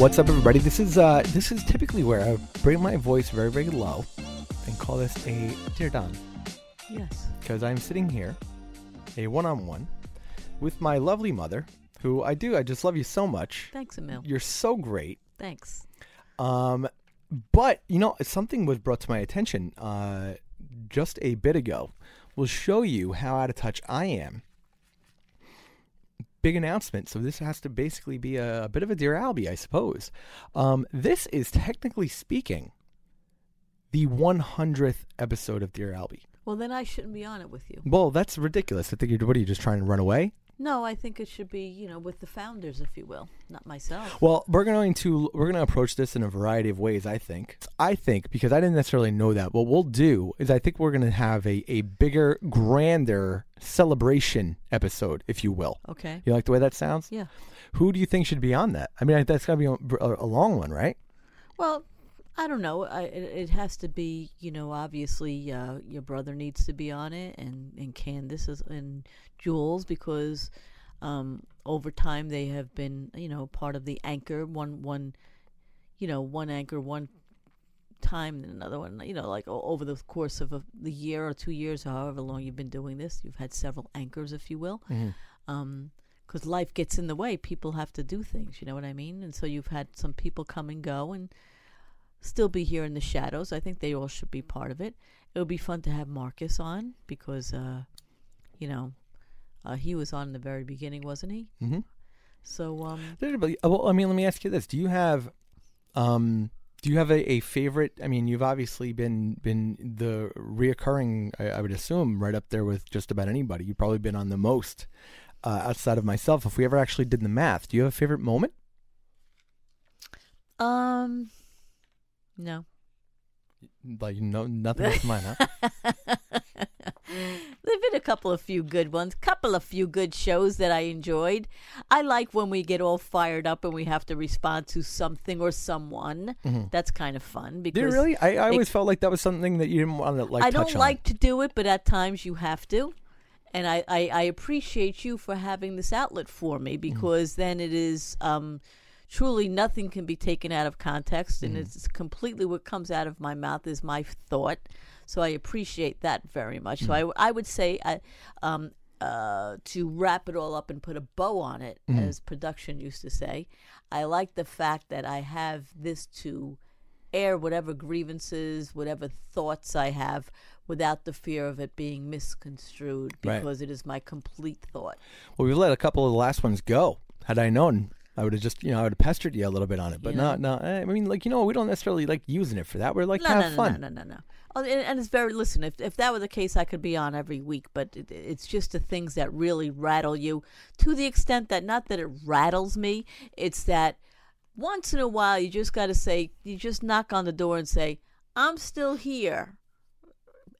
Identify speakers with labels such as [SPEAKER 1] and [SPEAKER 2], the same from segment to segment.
[SPEAKER 1] What's up, everybody? This is uh, this is typically where I bring my voice very, very low and call this a dear Don,
[SPEAKER 2] Yes.
[SPEAKER 1] because I'm sitting here, a one-on-one, with my lovely mother, who I do. I just love you so much.
[SPEAKER 2] Thanks, Emil.
[SPEAKER 1] You're so great.
[SPEAKER 2] Thanks.
[SPEAKER 1] Um, but you know, something was brought to my attention uh, just a bit ago. Will show you how out of touch I am. Big announcement. So this has to basically be a, a bit of a dear Albie, I suppose. Um, this is technically speaking the 100th episode of Dear Albie.
[SPEAKER 2] Well, then I shouldn't be on it with you.
[SPEAKER 1] Well, that's ridiculous. I think you're what are you just trying to run away?
[SPEAKER 2] No, I think it should be, you know, with the founders, if you will, not myself.
[SPEAKER 1] Well, we're going to we're going to approach this in a variety of ways. I think. I think because I didn't necessarily know that. What we'll do is I think we're going to have a a bigger, grander celebration episode, if you will.
[SPEAKER 2] Okay.
[SPEAKER 1] You like the way that sounds?
[SPEAKER 2] Yeah.
[SPEAKER 1] Who do you think should be on that? I mean, that's got to be a, a long one, right?
[SPEAKER 2] Well, I don't know. I, it, it has to be, you know, obviously uh, your brother needs to be on it, and and Candace is, and Jules because um, over time they have been, you know, part of the anchor. One one, you know, one anchor one time and another one. You know, like over the course of a, the year or two years, or however long you've been doing this, you've had several anchors, if you will. Um, because life gets in the way. People have to do things. You know what I mean? And so you've had some people come and go, and still be here in the shadows. I think they all should be part of it. It would be fun to have Marcus on because, uh, you know, uh, he was on in the very beginning, wasn't he?
[SPEAKER 1] Mhm.
[SPEAKER 2] So, um,
[SPEAKER 1] uh, Well, I mean, let me ask you this: Do you have, um, do you have a, a favorite? I mean, you've obviously been been the reoccurring. I, I would assume right up there with just about anybody. You've probably been on the most uh, outside of myself. If we ever actually did the math, do you have a favorite moment?
[SPEAKER 2] um, no.
[SPEAKER 1] Like no, nothing else mine, huh?
[SPEAKER 2] There've been a couple of few good ones, couple of few good shows that I enjoyed. I like when we get all fired up and we have to respond to something or someone. That's kind of fun because
[SPEAKER 1] you really? I, I always
[SPEAKER 2] it-
[SPEAKER 1] felt like that was something that you didn't want to like.
[SPEAKER 2] I don't
[SPEAKER 1] on.
[SPEAKER 2] like to do it, but at times you have to. And I, I, I appreciate you for having this outlet for me
[SPEAKER 1] Mm-hmm.
[SPEAKER 2] because then it is um, truly nothing can be taken out of context, and it's completely what comes out of my mouth is my thought. So I appreciate that very much. So I, I would say uh, um, uh, to wrap it all up and put a bow on it,
[SPEAKER 1] Mm-hmm.
[SPEAKER 2] as production used to say, I like the fact that I have this to air whatever grievances, whatever thoughts I have without the fear of it being misconstrued
[SPEAKER 1] Right.
[SPEAKER 2] because it is my complete thought.
[SPEAKER 1] Well, we've let a couple of the last ones go. Had I known, I would have just you know I would have pestered you a little bit on it. But
[SPEAKER 2] You
[SPEAKER 1] no,
[SPEAKER 2] know?
[SPEAKER 1] no. I mean, like you know, we don't necessarily like using it for that. We're like
[SPEAKER 2] No,
[SPEAKER 1] to
[SPEAKER 2] no,
[SPEAKER 1] have
[SPEAKER 2] no,
[SPEAKER 1] fun.
[SPEAKER 2] no, no, no, no. Oh, and, and it's very listen. If if that were the case, I could be on every week. But it, it's just the things that really rattle you to the extent that not that it rattles me. It's that once in a while you just got to say you just knock on the door and say I'm still here.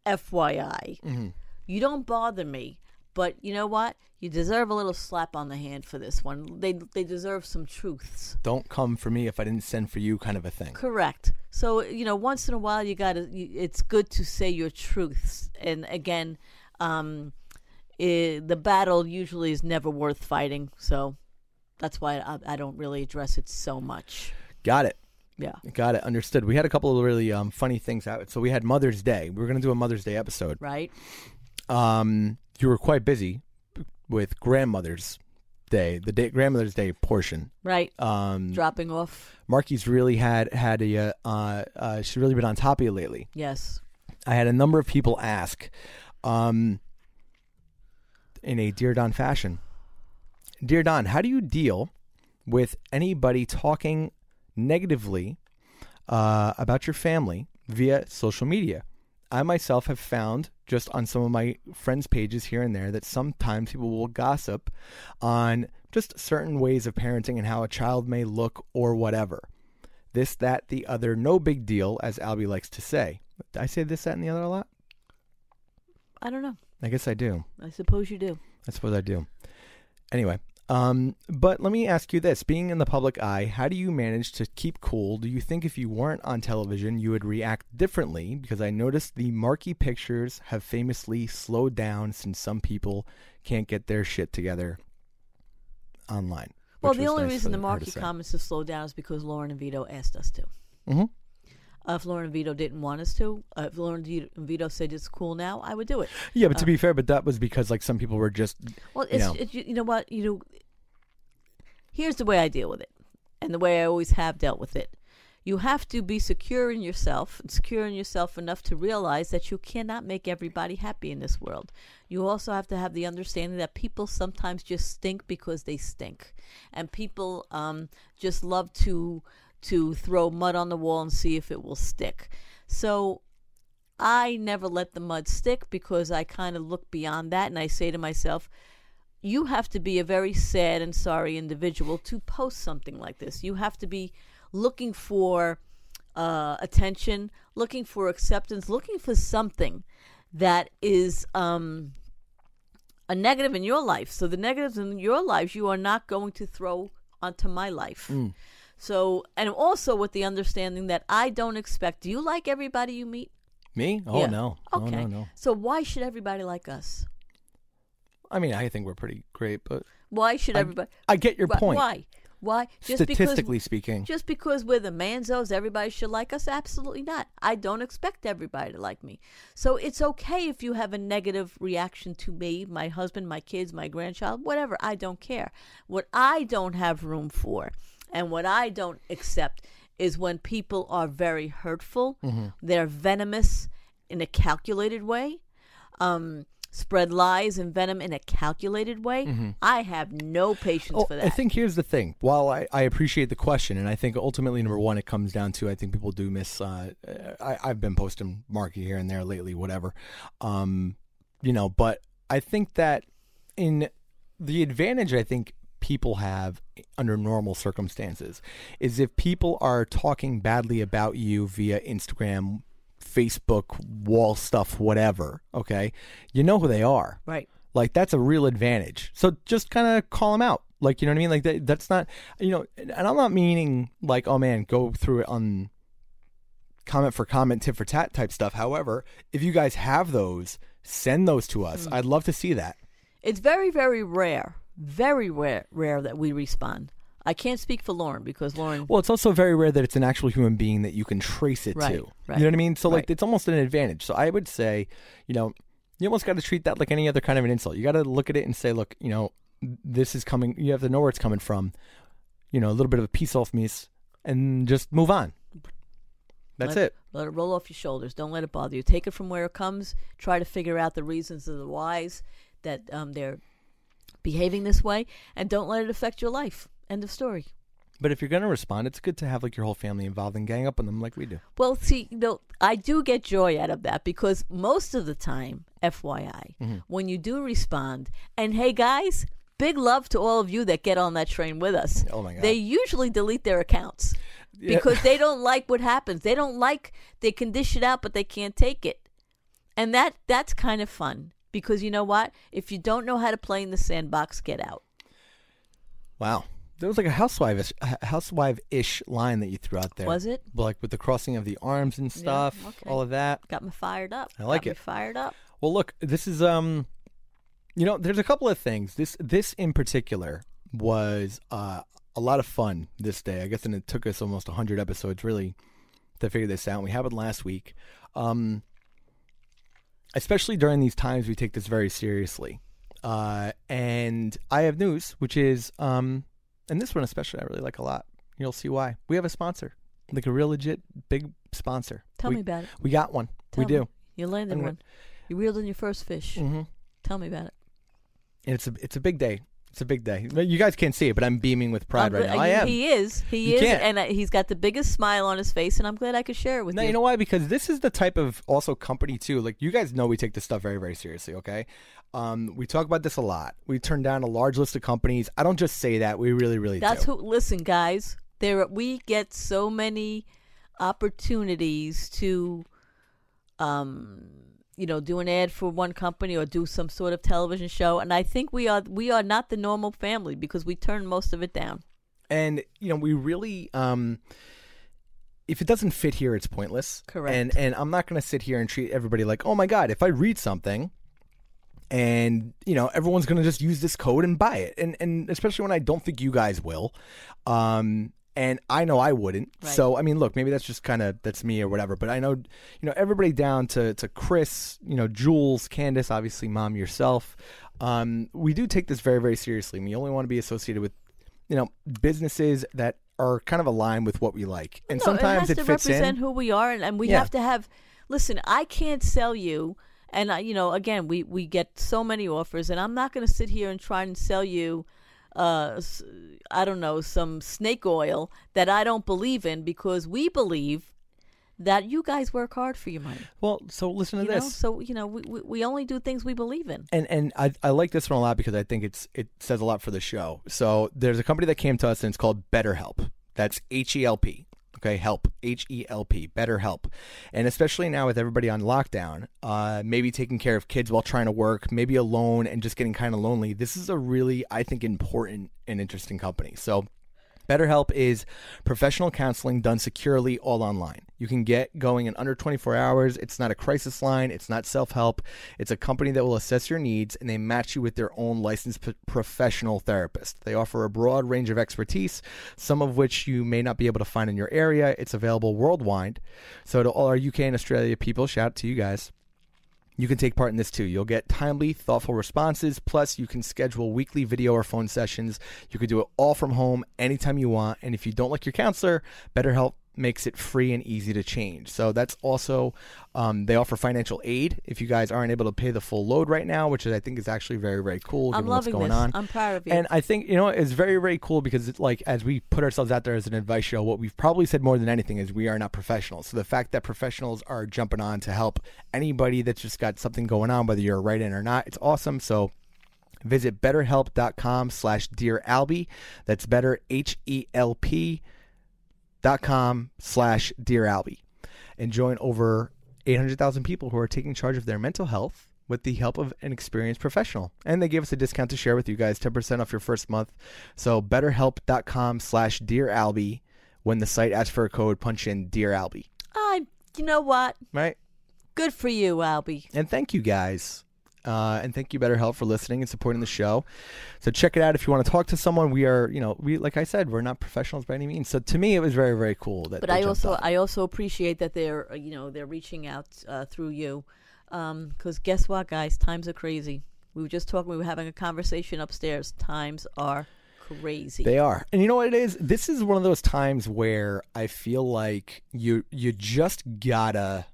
[SPEAKER 2] FYI,
[SPEAKER 1] Mm-hmm.
[SPEAKER 2] you don't bother me. But you know what? You deserve a little slap on the hand for this one. They they deserve some truths.
[SPEAKER 1] Don't come for me if I didn't send for you, kind of a thing.
[SPEAKER 2] Correct. So you know, once in a while, you got to. It's good to say your truths. And again, um, eh, the battle usually is never worth fighting. So that's why I, I don't really address it so much.
[SPEAKER 1] Got it.
[SPEAKER 2] Yeah.
[SPEAKER 1] Got it. Understood. We had a couple of really um, funny things out. So we had Mother's Day. We were going to do a Mother's Day episode.
[SPEAKER 2] Right.
[SPEAKER 1] Um, you were quite busy with Grandmother's Day, the day, Grandmother's Day portion.
[SPEAKER 2] Right.
[SPEAKER 1] Um,
[SPEAKER 2] Dropping off.
[SPEAKER 1] Marky's really had had a uh, uh, uh, she's really been on top of you lately.
[SPEAKER 2] Yes.
[SPEAKER 1] I had a number of people ask, um, in a Dear Don fashion, Dear Don, how do you deal with anybody talking negatively uh, about your family via social media? I myself have found just on some of my friends' pages here and there that sometimes people will gossip on just certain ways of parenting and how a child may look or whatever. This, that, the other, no big deal, as Albie likes to say. Did I say this, that, and the other a lot?
[SPEAKER 2] I don't know.
[SPEAKER 1] I guess I do.
[SPEAKER 2] I suppose you do.
[SPEAKER 1] I suppose I do. Anyway, um, but let me ask you this: being in the public eye, how do you manage to keep cool? Do you think if you weren't on television, you would react differently? Because I noticed the Marky pictures have famously slowed down since some people can't get their shit together online.
[SPEAKER 2] Well, the only
[SPEAKER 1] nice
[SPEAKER 2] reason the
[SPEAKER 1] Marky
[SPEAKER 2] comments have slowed down is because Lauren and Vito asked us to.
[SPEAKER 1] Mhm.
[SPEAKER 2] Uh, if Lauren and Vito didn't want us to, uh, if Lauren and Vito said it's cool now, I would do it.
[SPEAKER 1] Yeah, but to be fair, but that was because like some people were just
[SPEAKER 2] Well,
[SPEAKER 1] you
[SPEAKER 2] it's,
[SPEAKER 1] know.
[SPEAKER 2] it, you, know what you know. Here's the way I deal with it, and the way I always have dealt with it. You have to be secure in yourself, and secure in yourself enough to realize that you cannot make everybody happy in this world. You also have to have the understanding that people sometimes just stink because they stink, and people um, just love to to throw mud on the wall and see if it will stick. So I never let the mud stick because I kind of look beyond that and I say to myself, you have to be a very sad and sorry individual to post something like this. You have to be looking for uh, attention, looking for acceptance, looking for something that is um, a negative in your life. So the negatives in your life you are not going to throw onto my life. So, and also with the understanding that I don't expect. Do you like everybody you meet?
[SPEAKER 1] me. Oh
[SPEAKER 2] Yeah.
[SPEAKER 1] no, oh,
[SPEAKER 2] Okay.
[SPEAKER 1] no, no, no.
[SPEAKER 2] So why should everybody like us?
[SPEAKER 1] I mean, I think we're pretty great, but
[SPEAKER 2] Why should
[SPEAKER 1] I-
[SPEAKER 2] everybody?
[SPEAKER 1] I get your
[SPEAKER 2] Why-
[SPEAKER 1] point.
[SPEAKER 2] Why? Why?
[SPEAKER 1] Statistically
[SPEAKER 2] because,
[SPEAKER 1] speaking,
[SPEAKER 2] just because we're the Manzos, everybody should like us? Absolutely not. I don't expect everybody to like me. So it's okay if you have a negative reaction to me, my husband, my kids, my grandchild, whatever. I don't care. What I don't have room for, and what I don't accept, is when people are very hurtful.
[SPEAKER 1] Mm-hmm.
[SPEAKER 2] They're venomous in a calculated way. Um, spread lies and venom in a calculated way. I have no patience
[SPEAKER 1] Oh,
[SPEAKER 2] for that.
[SPEAKER 1] I think here's the thing. While I, I appreciate the question, and I think ultimately number one, it comes down to I think people do miss. Uh, I, I've been posting Marky here and there lately, whatever. Um, you know, but I think that in the advantage I think people have under normal circumstances is if people are talking badly about you via Instagram, Facebook, wall stuff, whatever. Okay, you know who they are.
[SPEAKER 2] right.
[SPEAKER 1] Like that's a real advantage. So just kind of call them out. Like you know what I mean? Like that, that's not you know. And I'm not meaning like oh man, go through it on comment for comment, tit for tat type stuff. However, if you guys have those, send those to us. Hmm. I'd love to see that.
[SPEAKER 2] It's very, very rare, very rare, rare that we respond. I can't speak for Lauren because Lauren.
[SPEAKER 1] Well, it's also very rare that it's an actual human being that you can trace it
[SPEAKER 2] Right,
[SPEAKER 1] to.
[SPEAKER 2] right,
[SPEAKER 1] You know what I mean? So like
[SPEAKER 2] right.
[SPEAKER 1] it's almost an advantage. So I would say, you know, you almost got to treat that like any other kind of an insult. You got to look at it and say, look, you know, this is coming. You have to know where it's coming from. You know, a little bit of a piece off me, and just move on. That's
[SPEAKER 2] let,
[SPEAKER 1] it.
[SPEAKER 2] Let it roll off your shoulders. Don't let it bother you. Take it from where it comes. Try to figure out the reasons of the whys that um, they're behaving this way, and don't let it affect your life. End of story.
[SPEAKER 1] But if you're gonna respond, it's good to have like your whole family involved and gang up on them like we do.
[SPEAKER 2] Well, see, you know, I do get joy out of that because most of the time, FYI,
[SPEAKER 1] Mm-hmm.
[SPEAKER 2] when you do respond, and hey guys, big love to all of you that get on that train with us.
[SPEAKER 1] Oh my God.
[SPEAKER 2] They usually delete their accounts
[SPEAKER 1] Yeah.
[SPEAKER 2] because they don't like what happens. They don't like they can dish it out, but they can't take it, and that that's kind of fun because you know what? If you don't know how to play in the sandbox, get out.
[SPEAKER 1] Wow. There was like a housewife housewife ish line that you threw out there.
[SPEAKER 2] Was it?
[SPEAKER 1] Like with the crossing of the arms and stuff,
[SPEAKER 2] okay.
[SPEAKER 1] all of that.
[SPEAKER 2] Got me fired up.
[SPEAKER 1] I like
[SPEAKER 2] Got me
[SPEAKER 1] it.
[SPEAKER 2] fired up.
[SPEAKER 1] Well, look, this is um, you know, there's a couple of things. This this in particular was uh a lot of fun this day. I guess, and it took us almost 100 episodes really to figure this out. We happened last week. Um, especially during these times, we take this very seriously. Uh, and I have news, which is, um, and this one especially, I really like a lot. You'll see why. We have a sponsor, like a real legit big sponsor.
[SPEAKER 2] Tell
[SPEAKER 1] we,
[SPEAKER 2] me about it.
[SPEAKER 1] We got one.
[SPEAKER 2] Tell
[SPEAKER 1] we
[SPEAKER 2] me.
[SPEAKER 1] do.
[SPEAKER 2] You landed
[SPEAKER 1] gonna-
[SPEAKER 2] one. You reeled in your first fish.
[SPEAKER 1] Mm-hmm.
[SPEAKER 2] Tell me about it.
[SPEAKER 1] And it's a it's a big day. It's a big day. You guys can't see it, but I'm beaming with pride
[SPEAKER 2] I'm
[SPEAKER 1] right now. I am.
[SPEAKER 2] He is. He
[SPEAKER 1] You
[SPEAKER 2] is,
[SPEAKER 1] can't.
[SPEAKER 2] and uh, he's got the biggest smile on his face, and I'm glad I could share it with
[SPEAKER 1] No,
[SPEAKER 2] you.
[SPEAKER 1] you know why? Because this is the type of also company too. Like you guys know, we take this stuff very, very seriously. Okay, um, we talk about this a lot. We turn down a large list of companies. I don't just say that. We really, really
[SPEAKER 2] That's
[SPEAKER 1] do.
[SPEAKER 2] who. Listen, guys. There, we get so many opportunities to, um, you know, do an ad for one company or do some sort of television show, and I think we are we are not the normal family because we turn most of it down.
[SPEAKER 1] and you know, we really. Um, if it doesn't fit here, it's pointless.
[SPEAKER 2] Correct.
[SPEAKER 1] And and I'm not going to sit here and treat everybody like, oh my god, if I read something, and you know everyone's going to just use this code and buy it, and and especially when I don't think you guys will, um, and I know I wouldn't.
[SPEAKER 2] Right.
[SPEAKER 1] So I mean, look, maybe that's just kind of that's me or whatever. But I know, you know, everybody down to to Chris, you know, Jules, Candace, obviously, mom yourself. Um, we do take this very very seriously. We only want to be associated with you know businesses that are kind of aligned with what we like, and
[SPEAKER 2] No,
[SPEAKER 1] sometimes
[SPEAKER 2] it
[SPEAKER 1] it,
[SPEAKER 2] to
[SPEAKER 1] fits
[SPEAKER 2] represent
[SPEAKER 1] in.
[SPEAKER 2] who we are, and, and we
[SPEAKER 1] Yeah.
[SPEAKER 2] have to have. Listen, I can't sell you, and I, you know, again, we we get so many offers, and I'm not going to sit here and try and sell you. Uh, I don't know some snake oil that I don't believe in because we believe that you guys work hard for your money.
[SPEAKER 1] Well, so listen to
[SPEAKER 2] You
[SPEAKER 1] this.
[SPEAKER 2] know, so you know we, we we only do things we believe in.
[SPEAKER 1] and and I, I like this one a lot because I think it's it says a lot for the show. So there's a company that came to us and it's called BetterHelp. That's H E L P. Okay, help H E L P. better help. and especially now with everybody on lockdown, uh, maybe taking care of kids while trying to work, maybe alone and just getting kind of lonely. This is a really I think important and interesting company. So. BetterHelp is professional counseling done securely all online. You can get going in under 24 hours. It's not a crisis line, it's not self help. It's a company that will assess your needs and they match you with their own licensed p- professional therapist. They offer a broad range of expertise, some of which you may not be able to find in your area. It's available worldwide. So, to all our UK and Australia people, shout out to you guys you can take part in this too. You'll get timely, thoughtful responses. Plus, you can schedule weekly video or phone sessions. You can do it all from home anytime you want. And if you don't like your counselor, BetterHelp makes it free and easy to change. So that's also um, they offer financial aid if you guys aren't able to pay the full load right now, which I think is actually very very cool.
[SPEAKER 2] I'm
[SPEAKER 1] given what's
[SPEAKER 2] loving
[SPEAKER 1] going
[SPEAKER 2] this.
[SPEAKER 1] on.
[SPEAKER 2] I'm proud of you.
[SPEAKER 1] And I think you know it's very very cool because it's like as we put ourselves out there as an advice show, what we've probably said more than anything is we are not professionals. So the fact that professionals are jumping on to help anybody that's just got something going on, whether you're a write-in or not, it's awesome. So visit betterhelp.com slash dear albie that's better h-e-l-p dot com slash dear albie and join over 800000 people who are taking charge of their mental health with the help of an experienced professional and they gave us a discount to share with you guys 10% off your first month so betterhelp.com slash dear albie when the site asks for a code punch in dear albie
[SPEAKER 2] I, you know what?
[SPEAKER 1] right
[SPEAKER 2] Good for you, Albie.
[SPEAKER 1] and thank you guys. Uh, and thank you, BetterHelp, for listening and supporting the show. So check it out if you want to talk to someone. We are, you know, we like I said, we're not professionals by any means. So to me, it was very, very cool that.
[SPEAKER 2] but I also
[SPEAKER 1] on.
[SPEAKER 2] I also appreciate that they're uh, you know they're reaching out uh, through you, because guess what, guys, times are crazy. We were just talking. We were having a conversation upstairs. Times are crazy.
[SPEAKER 1] They are, and you know what it is. This is one of those times where I feel like you you just gotta.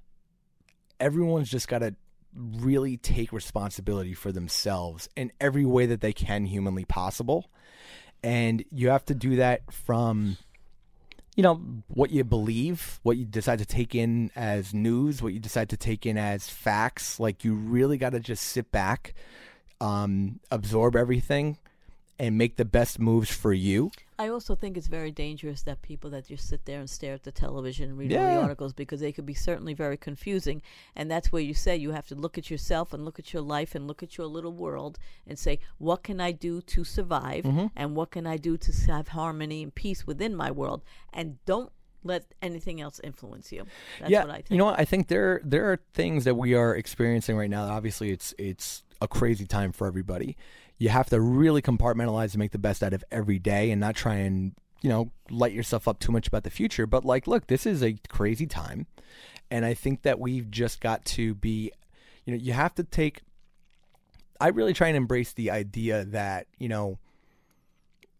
[SPEAKER 1] Everyone's just gotta really take responsibility for themselves in every way that they can humanly possible, and you have to do that from you know what you believe what you decide to take in as news what you decide to take in as facts. Like you really got to just sit back um, absorb everything and make the best moves for you
[SPEAKER 2] I also think it's very dangerous that people that just sit there and stare at the television and read all the articles because they could be certainly very confusing. And that's where you say you have to look at yourself and look at your life and look at your little world and say, what can I do to survive?
[SPEAKER 1] Mm-hmm.
[SPEAKER 2] And what can I do to have harmony and peace within my world? And don't let anything else influence you. That's
[SPEAKER 1] yeah
[SPEAKER 2] what I think.
[SPEAKER 1] you know what i think there there are things that we are experiencing right now obviously it's it's a crazy time for everybody you have to really compartmentalize and make the best out of every day and not try and you know light yourself up too much about the future. But like look this is a crazy time. And i think that we've just got to be you know you have to take i really try and embrace the idea that you know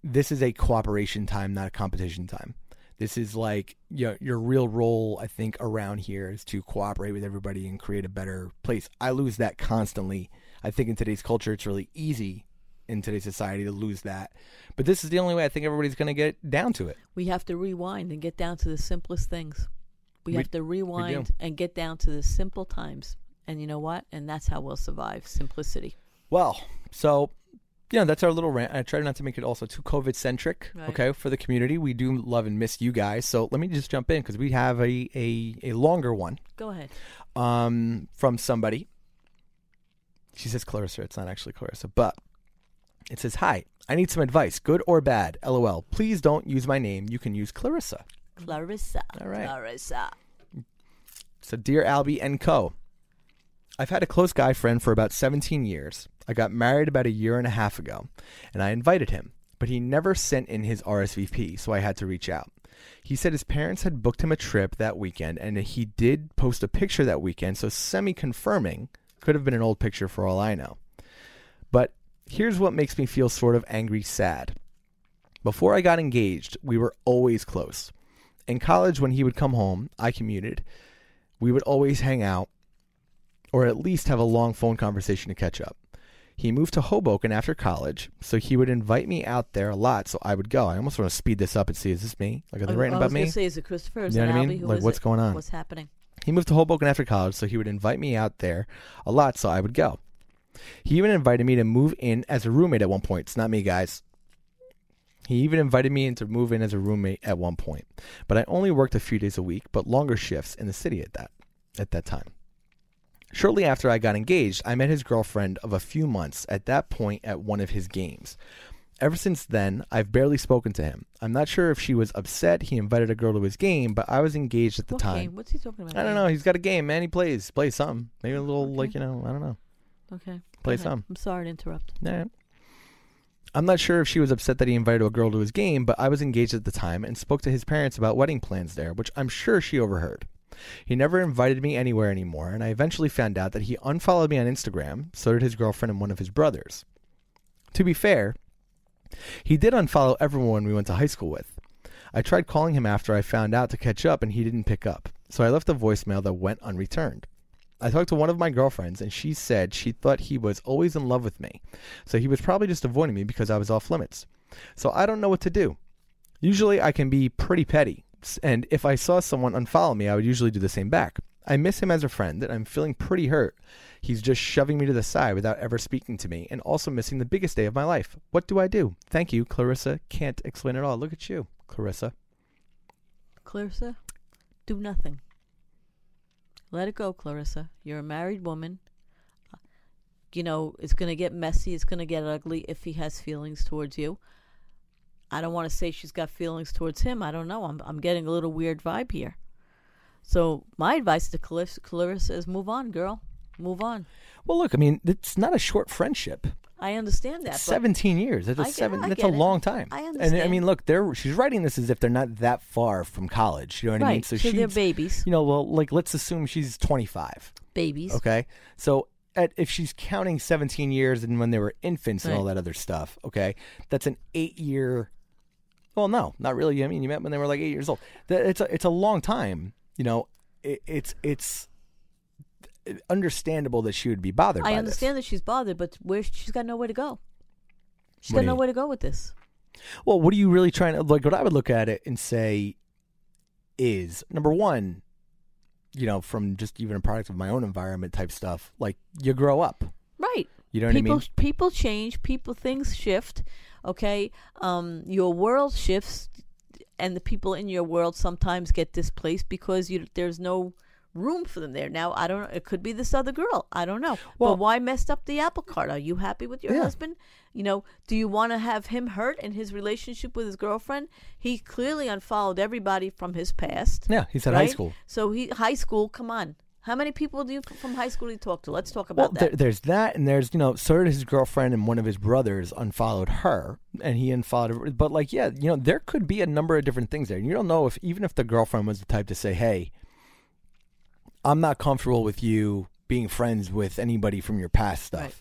[SPEAKER 1] this is a cooperation time not a competition time. This is like you know, your real role i think around here is to cooperate with everybody and create a better place. I lose that constantly i think in today's culture it's really easy in today's society to lose that but this is the only way i think everybody's going to get down to it
[SPEAKER 2] We have to rewind and get down to the simplest things. We,
[SPEAKER 1] We-
[SPEAKER 2] have to rewind and get down to the simple times. And you know what? And that's how we'll survive simplicity.
[SPEAKER 1] Well, so you know that's our little rant. I try not to make it also too COVID centric.
[SPEAKER 2] Right.
[SPEAKER 1] Okay, for the community, we do love and miss you guys. So let me just jump in because we have a, a a longer one
[SPEAKER 2] Go ahead.
[SPEAKER 1] um from somebody. She says Clarissa. It's not actually Clarissa, but it says hi. I need some advice, good or bad. LOL. Please don't use my name. You can use Clarissa.
[SPEAKER 2] Clarissa.
[SPEAKER 1] All right.
[SPEAKER 2] Clarissa.
[SPEAKER 1] So, dear Albie and Co., I've had a close guy friend for about 17 years. I got married about a year and a half ago, and I invited him, but he never sent in his RSVP, so I had to reach out. He said his parents had booked him a trip that weekend, and he did post a picture that weekend, so semi confirming could have been an old picture for all I know. But here's what makes me feel sort of angry sad. Before I got engaged, we were always close. In college, when he would come home, I commuted we would always hang out or at least have a long phone conversation to catch up. He moved to Hoboken after college, so he would invite me out there a lot, so I would go. I almost want to speed this up and see is this me? Like are they
[SPEAKER 2] I-
[SPEAKER 1] writing
[SPEAKER 2] I
[SPEAKER 1] about me?
[SPEAKER 2] say, is it Christopher? Is
[SPEAKER 1] You know
[SPEAKER 2] it
[SPEAKER 1] what I mean? Like, what's
[SPEAKER 2] it?
[SPEAKER 1] going on?
[SPEAKER 2] What's happening?
[SPEAKER 1] He moved to Hoboken after college, so he would invite me out there a lot, so I would go. He even invited me to move in as a roommate at one point. It's not me, guys. He even invited me in to move in as a roommate at one point. But I only worked a few days a week, but longer shifts in the city at that at that time. Shortly after I got engaged, I met his girlfriend of a few months at that point at one of his games. Ever since then, I've barely spoken to him. I'm not sure if she was upset he invited a girl to his game, but I was engaged at the
[SPEAKER 2] What
[SPEAKER 1] time.
[SPEAKER 2] game? What's he talking about?
[SPEAKER 1] I don't know. He's got a game, man. He plays. Plays something. Maybe a little, like, you know, I don't know.
[SPEAKER 2] Okay.
[SPEAKER 1] Play some.
[SPEAKER 2] I'm sorry to interrupt.
[SPEAKER 1] Nah. I'm not sure if she was upset that he invited a girl to his game, but I was engaged at the time and spoke to his parents about wedding plans there, which I'm sure she overheard. He never invited me anywhere anymore, and I eventually found out that he unfollowed me on Instagram, so did his girlfriend and one of his brothers. To be fair, he did unfollow everyone we went to high school with. I tried calling him after I found out to catch up, and he didn't pick up, so I left a voicemail that went unreturned. I talked to one of my girlfriends, and she said she thought he was always in love with me, so he was probably just avoiding me because I was off limits. So I don't know what to do. Usually I can be pretty petty, and if I saw someone unfollow me, I would usually do the same back. I miss him as a friend, and I'm feeling pretty hurt. He's just shoving me to the side without ever speaking to me, and also missing the biggest day of my life. What do I do? Thank you, Clarissa. Can't explain it all. Look at you, Clarissa.
[SPEAKER 2] Clarissa, do nothing. Let it go, Clarissa. You're a married woman. You know, it's going to get messy. It's going to get ugly if he has feelings towards you. I don't want to say she's got feelings towards him. I don't know. I'm, I'm getting a little weird vibe here. So, my advice to Clarissa, Clarissa is move on, girl. Move on.
[SPEAKER 1] Well, look, I mean, it's not a short friendship.
[SPEAKER 2] I understand that. but
[SPEAKER 1] 17 years. That's a
[SPEAKER 2] get-
[SPEAKER 1] seven.
[SPEAKER 2] I
[SPEAKER 1] that's a
[SPEAKER 2] it.
[SPEAKER 1] long time.
[SPEAKER 2] I understand.
[SPEAKER 1] And I mean, look, they're she's writing this as if they're not that far from college. You know what I mean?
[SPEAKER 2] right. So, they're
[SPEAKER 1] she's-
[SPEAKER 2] babies.
[SPEAKER 1] You know, well, like let's assume she's 25.
[SPEAKER 2] Babies.
[SPEAKER 1] Okay, so at, if she's counting 17 years and when they were infants and all that other stuff, okay, that's an eight year. Well, no, not really. I mean, you met when they were like eight years old. That- It's a it's a long time. You know, it, it's it's understandable that she would be bothered.
[SPEAKER 2] I understand that she's bothered, but where she's got nowhere to go. She's
[SPEAKER 1] What
[SPEAKER 2] got nowhere to go with this.
[SPEAKER 1] This. Well, what are you really trying to like? What I would look at it and say is number one, you know, from just even a product of my own environment type stuff. Like you grow up.
[SPEAKER 2] Right.
[SPEAKER 1] You know what
[SPEAKER 2] people
[SPEAKER 1] I mean?
[SPEAKER 2] people change, people things shift, okay? Um your world shifts and the people in your world sometimes get displaced because you there's no room for them there. Now, I don't know, it could be this other girl. I don't know.
[SPEAKER 1] Well-
[SPEAKER 2] but why messed up the apple cart? Are you happy with your
[SPEAKER 1] Yeah.
[SPEAKER 2] husband? You know, do you want to have him hurt in his relationship with his girlfriend? He clearly unfollowed everybody from his past.
[SPEAKER 1] Yeah, he's at high school.
[SPEAKER 2] So he high school, come on. How many people do you from high school do you talk to? Let's talk
[SPEAKER 1] Well,
[SPEAKER 2] about
[SPEAKER 1] there,
[SPEAKER 2] that.
[SPEAKER 1] there's that, and there's you know, so did his girlfriend and one of his brothers unfollowed her, and he unfollowed her. But like, yeah, you know, there could be a number of different things there. You don't know if even if the girlfriend was the type to say, "Hey, I'm not comfortable with you being friends with anybody from your past stuff."
[SPEAKER 2] Right.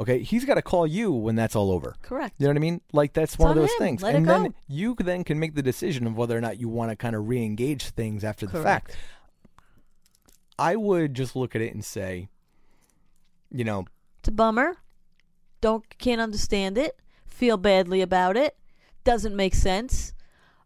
[SPEAKER 1] Okay, he's got to call you when that's all over.
[SPEAKER 2] Correct.
[SPEAKER 1] You know what I mean? Like that's one of those
[SPEAKER 2] him.
[SPEAKER 1] things,
[SPEAKER 2] Let
[SPEAKER 1] and then
[SPEAKER 2] go.
[SPEAKER 1] you then can make the decision of whether or not you want to kind of re-engage things after the fact. I would just look at it and say, you know,
[SPEAKER 2] It's a bummer. Don't can't understand it. Feel badly about it. Doesn't make sense.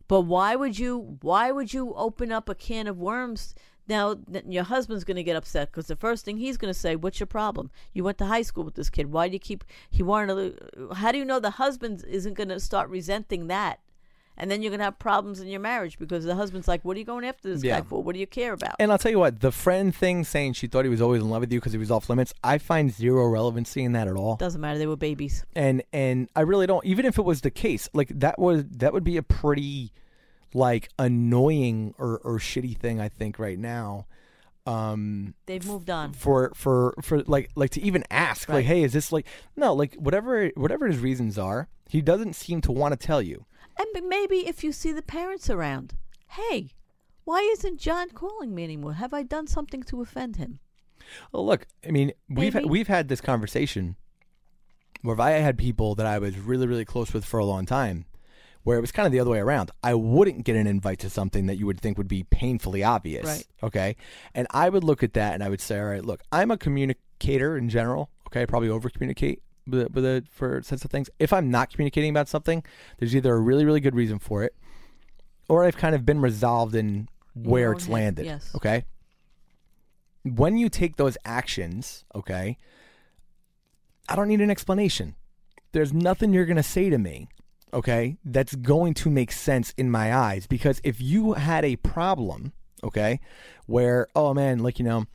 [SPEAKER 2] But why would you? Why would you open up a can of worms? Now your husband's going to get upset because the first thing he's going to say, "What's your problem? You went to high school with this kid. Why do you keep? He wanted to. How do you know the husband isn't going to start resenting that?" And then you're going to have problems in your marriage because the husband's like, "What are you going after this
[SPEAKER 1] Yeah.
[SPEAKER 2] guy for? What do you care about?"
[SPEAKER 1] And I'll tell you what, the friend thing saying she thought he was always in love with you because he was off limits, I find zero relevancy in that at all.
[SPEAKER 2] Doesn't matter. They were babies.
[SPEAKER 1] And and I really don't even if it was the case, like that was that would be a pretty like annoying or, or shitty thing I think right now. Um
[SPEAKER 2] They've moved on.
[SPEAKER 1] for for for like like to even ask like
[SPEAKER 2] Right.
[SPEAKER 1] hey is this like no like whatever whatever his reasons are he doesn't seem to want to tell you
[SPEAKER 2] And maybe if you see the parents around, hey, why isn't John calling me anymore? Have I done something to offend him?
[SPEAKER 1] Well, look, I mean, we've
[SPEAKER 2] Maybe.
[SPEAKER 1] we've had this conversation where if I had people that I was really really close with for a long time, where it was kind of the other way around. I wouldn't get an invite to something that you would think would be painfully obvious.
[SPEAKER 2] Right.
[SPEAKER 1] Okay, and I would look at that and I would say, all right, look, I'm a communicator in general. Okay, I probably over communicate. With, with a, for sense of things, if I'm not communicating about something, there's either a really, really good reason for it, or I've kind of been resolved in where it's landed.
[SPEAKER 2] yes.
[SPEAKER 1] Okay. When you take those actions, okay, I don't need an explanation. There's nothing you're going to say to me, okay, that's going to make sense in my eyes. Because if you had a problem, okay, where, oh man, like, you know,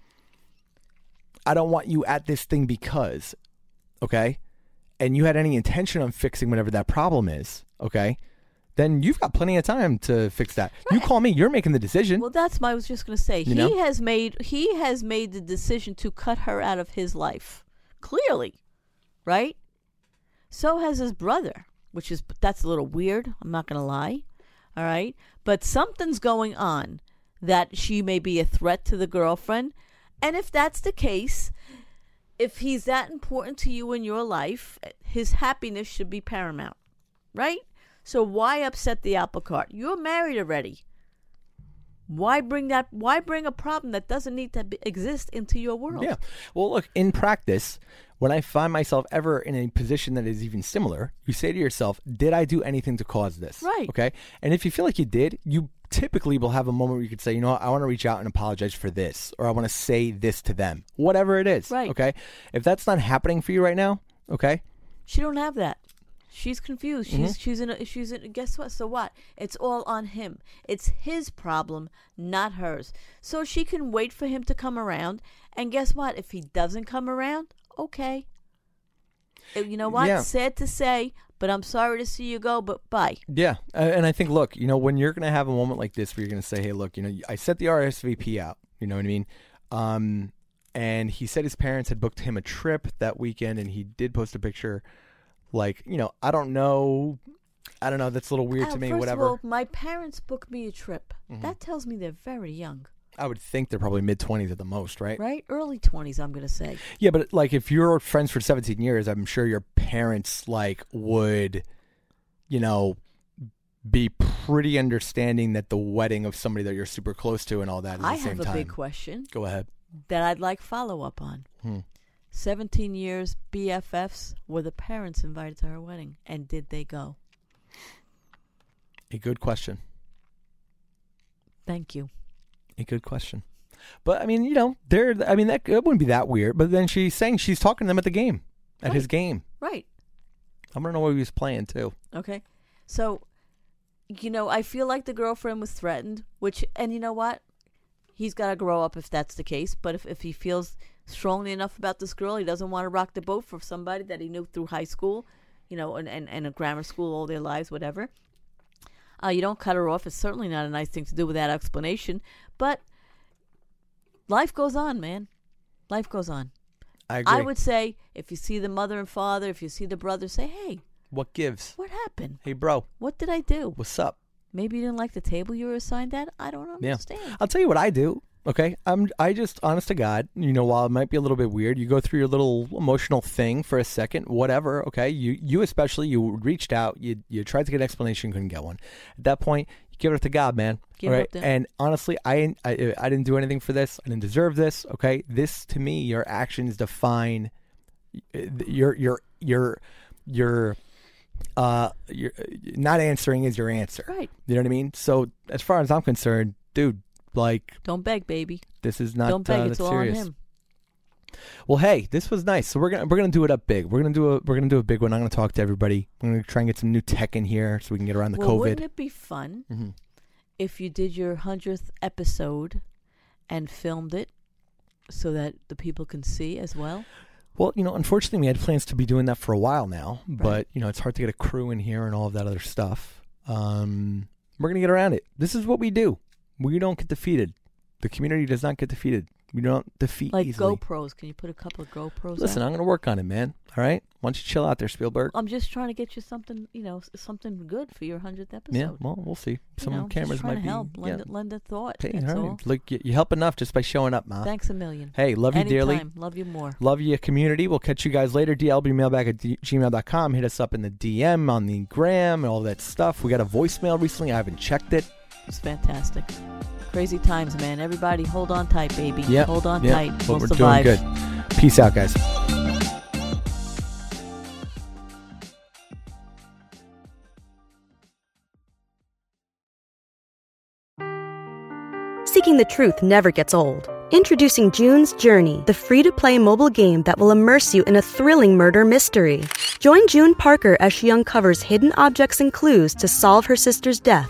[SPEAKER 1] I don't want you at this thing because, okay, and you had any intention on fixing whatever that problem is, okay, then you've got plenty of time to fix that. You call me, you're making the decision.
[SPEAKER 2] Well, that's my. I was just going to say
[SPEAKER 1] You
[SPEAKER 2] he
[SPEAKER 1] know?
[SPEAKER 2] has made he has made the decision to cut her out of his life. Clearly, right? So has his brother, which is that's a little weird. I'm not going to lie. All right, but something's going on that she may be a threat to the girlfriend, and if that's the case, if he's that important to you in your life, his happiness should be paramount, right? So why upset the apple cart? You're married already. Why bring that? Why bring a problem that doesn't need to be, exist into your world?
[SPEAKER 1] Yeah. Well, look, in practice, when I find myself ever in a position that is even similar, you say to yourself, Did I do anything to cause this?
[SPEAKER 2] Right.
[SPEAKER 1] Okay. And if you feel like you did, you typically will have a moment where you could say, You know what? I want to reach out and apologize for this, or I want to say this to them, whatever it is.
[SPEAKER 2] Right.
[SPEAKER 1] Okay. If that's not happening for you right now, okay.
[SPEAKER 2] She don't have that. She's confused.
[SPEAKER 1] Mm-hmm.
[SPEAKER 2] She's she's in. A, she's in. Guess what? So what? It's all on him. It's his problem, not hers. So she can wait for him to come around. And guess what? If he doesn't come around, okay. Uh, You know what?
[SPEAKER 1] Yeah.
[SPEAKER 2] Sad to say, but I'm sorry to see you go. But bye.
[SPEAKER 1] Yeah, and I think, look, you know, when you're going to have a moment like this where you're going to say, "Hey, look, you know, I set the RSVP out," you know what I mean? Um, and he said his parents had booked him a trip that weekend, and he did post a picture. Like, you know, I don't know, I don't know. That's a little weird
[SPEAKER 2] Uh,
[SPEAKER 1] to me.
[SPEAKER 2] first
[SPEAKER 1] Whatever. Mm-hmm.
[SPEAKER 2] of all, my parents booked me a trip. That tells me they're very young,
[SPEAKER 1] I would think they're probably mid twenties at the most, right?
[SPEAKER 2] right? Early twenties, I'm gonna say.
[SPEAKER 1] Yeah, but like if you're friends for 17 years, I'm sure your parents like would, you know, be pretty understanding that the wedding of somebody that you're super close to and all that is
[SPEAKER 2] I
[SPEAKER 1] the same
[SPEAKER 2] have a
[SPEAKER 1] time.
[SPEAKER 2] big question.
[SPEAKER 1] Go ahead.
[SPEAKER 2] that I'd like follow up on.
[SPEAKER 1] Hmm.
[SPEAKER 2] 17 years BFFs were the parents invited to her wedding and did they go?
[SPEAKER 1] A good question.
[SPEAKER 2] Thank you.
[SPEAKER 1] A good question. But I mean, you know, there. I mean, that it wouldn't be that weird. But then she's saying she's talking to them at the game, at his game.
[SPEAKER 2] Right.
[SPEAKER 1] I don't know what he was playing too.
[SPEAKER 2] Okay. So you know, I feel like the girlfriend was threatened, which and you know what? He's got to grow up if that's the case, but if if he feels strongly enough about this girl, he doesn't want to rock the boat for somebody that he knew through high school, you know, and and, and a grammar school all their lives, whatever. Uh, you don't cut her off. It's certainly not a nice thing to do without explanation. But life goes on, man. Life goes on.
[SPEAKER 1] I agree.
[SPEAKER 2] I would say if you see the mother and father, if you see the brother, say, "Hey,
[SPEAKER 1] what gives?
[SPEAKER 2] what happened?
[SPEAKER 1] Hey, bro,
[SPEAKER 2] What did I do?
[SPEAKER 1] what's up?
[SPEAKER 2] Maybe you didn't like the table you were assigned at. I don't
[SPEAKER 1] Yeah.
[SPEAKER 2] understand."
[SPEAKER 1] I'll tell you what I do. Okay, I'm. I just, honest to God, you know, while it might be a little bit weird, you go through your little emotional thing for a second, whatever. Okay, you, you especially, you reached out, you, you tried to get an explanation, couldn't get one. At that point, you give it up to God, man.
[SPEAKER 2] Give it
[SPEAKER 1] right,
[SPEAKER 2] up
[SPEAKER 1] and honestly, I, I, I didn't do anything for this. I didn't deserve this. Okay, this to me, your actions define your, your, your, your. Uh, your not answering is your answer.
[SPEAKER 2] Right.
[SPEAKER 1] You know what I mean? So as far as I'm concerned, dude, like
[SPEAKER 2] Don't beg, baby.
[SPEAKER 1] this is not
[SPEAKER 2] don't beg.
[SPEAKER 1] uh,
[SPEAKER 2] it's all
[SPEAKER 1] serious.
[SPEAKER 2] on him.
[SPEAKER 1] Well, hey, this was nice. So we're gonna we're gonna do it up big. We're gonna do a we're gonna do a big one. I'm gonna talk to everybody. I'm gonna try and get some new tech in here so we can get around the
[SPEAKER 2] well,
[SPEAKER 1] COVID.
[SPEAKER 2] wouldn't it be fun
[SPEAKER 1] hmm
[SPEAKER 2] if you did your hundredth episode and filmed it so that the people can see as well?
[SPEAKER 1] Well, you know, unfortunately, we had plans to be doing that for a while now,
[SPEAKER 2] Right.
[SPEAKER 1] but you know, it's hard to get a crew in here and all of that other stuff. Um, we're gonna get around it. This is what we do. We don't get defeated. The community does not get defeated. We don't defeat
[SPEAKER 2] Like
[SPEAKER 1] easily.
[SPEAKER 2] GoPros. Can you put a couple of GoPros?
[SPEAKER 1] Listen,
[SPEAKER 2] out?
[SPEAKER 1] I'm gonna work on it, man. All right. Why don't you chill out there, Spielberg?
[SPEAKER 2] I'm just trying to get you something, you know, something good for your hundredth episode.
[SPEAKER 1] yeah. Well, we'll see.
[SPEAKER 2] You
[SPEAKER 1] Some
[SPEAKER 2] know,
[SPEAKER 1] cameras might
[SPEAKER 2] to
[SPEAKER 1] be.
[SPEAKER 2] help. Lend,
[SPEAKER 1] yeah.
[SPEAKER 2] a, lend a thought.
[SPEAKER 1] Hey,
[SPEAKER 2] that's
[SPEAKER 1] all. Look, you, you help enough just by showing up, Ma.
[SPEAKER 2] Thanks a million.
[SPEAKER 1] Hey, love you dearly.
[SPEAKER 2] Love you more.
[SPEAKER 1] Love you, community. We'll catch you guys later. DLBmailbag at d- gmail.com. Hit us up in the DM on the gram and all that stuff. We got a voicemail recently. I haven't checked it.
[SPEAKER 2] It's fantastic. Crazy times, man. Everybody, hold on tight, baby.
[SPEAKER 1] Yep.
[SPEAKER 2] Hold on
[SPEAKER 1] yep.
[SPEAKER 2] tight.
[SPEAKER 1] But
[SPEAKER 2] We'll
[SPEAKER 1] we're
[SPEAKER 2] survive.
[SPEAKER 1] doing good. Peace out, guys.
[SPEAKER 3] Seeking the truth never gets old. Introducing June's Journey, the free to play mobile game that will immerse you in a thrilling murder mystery. Join June Parker as she uncovers hidden objects and clues to solve her sister's death